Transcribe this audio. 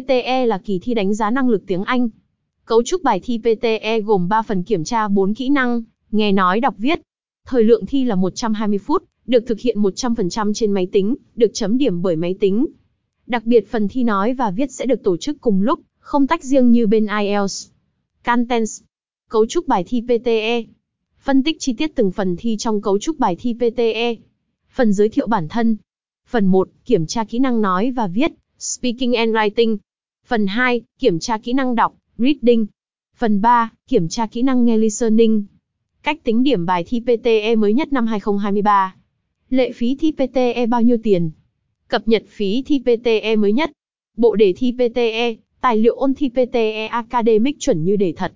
PTE là kỳ thi đánh giá năng lực tiếng Anh. Cấu trúc bài thi PTE gồm 3 phần kiểm tra 4 kỹ năng, nghe nói đọc viết. Thời lượng thi là 120 phút, được thực hiện 100% trên máy tính, được chấm điểm bởi máy tính. Đặc biệt phần thi nói và viết sẽ được tổ chức cùng lúc, không tách riêng như bên IELTS. Contents Cấu trúc bài thi PTE Phân tích chi tiết từng phần thi trong cấu trúc bài thi PTE. Phần giới thiệu bản thân. Phần 1, kiểm tra kỹ năng nói và viết, speaking and writing. Phần 2, kiểm tra kỹ năng đọc, reading. Phần 3, kiểm tra kỹ năng nghe listening. Cách tính điểm bài thi PTE mới nhất năm 2023. Lệ phí thi PTE bao nhiêu tiền? Cập nhật phí thi PTE mới nhất. Bộ đề thi PTE, tài liệu ôn thi PTE Academic chuẩn như đề thật.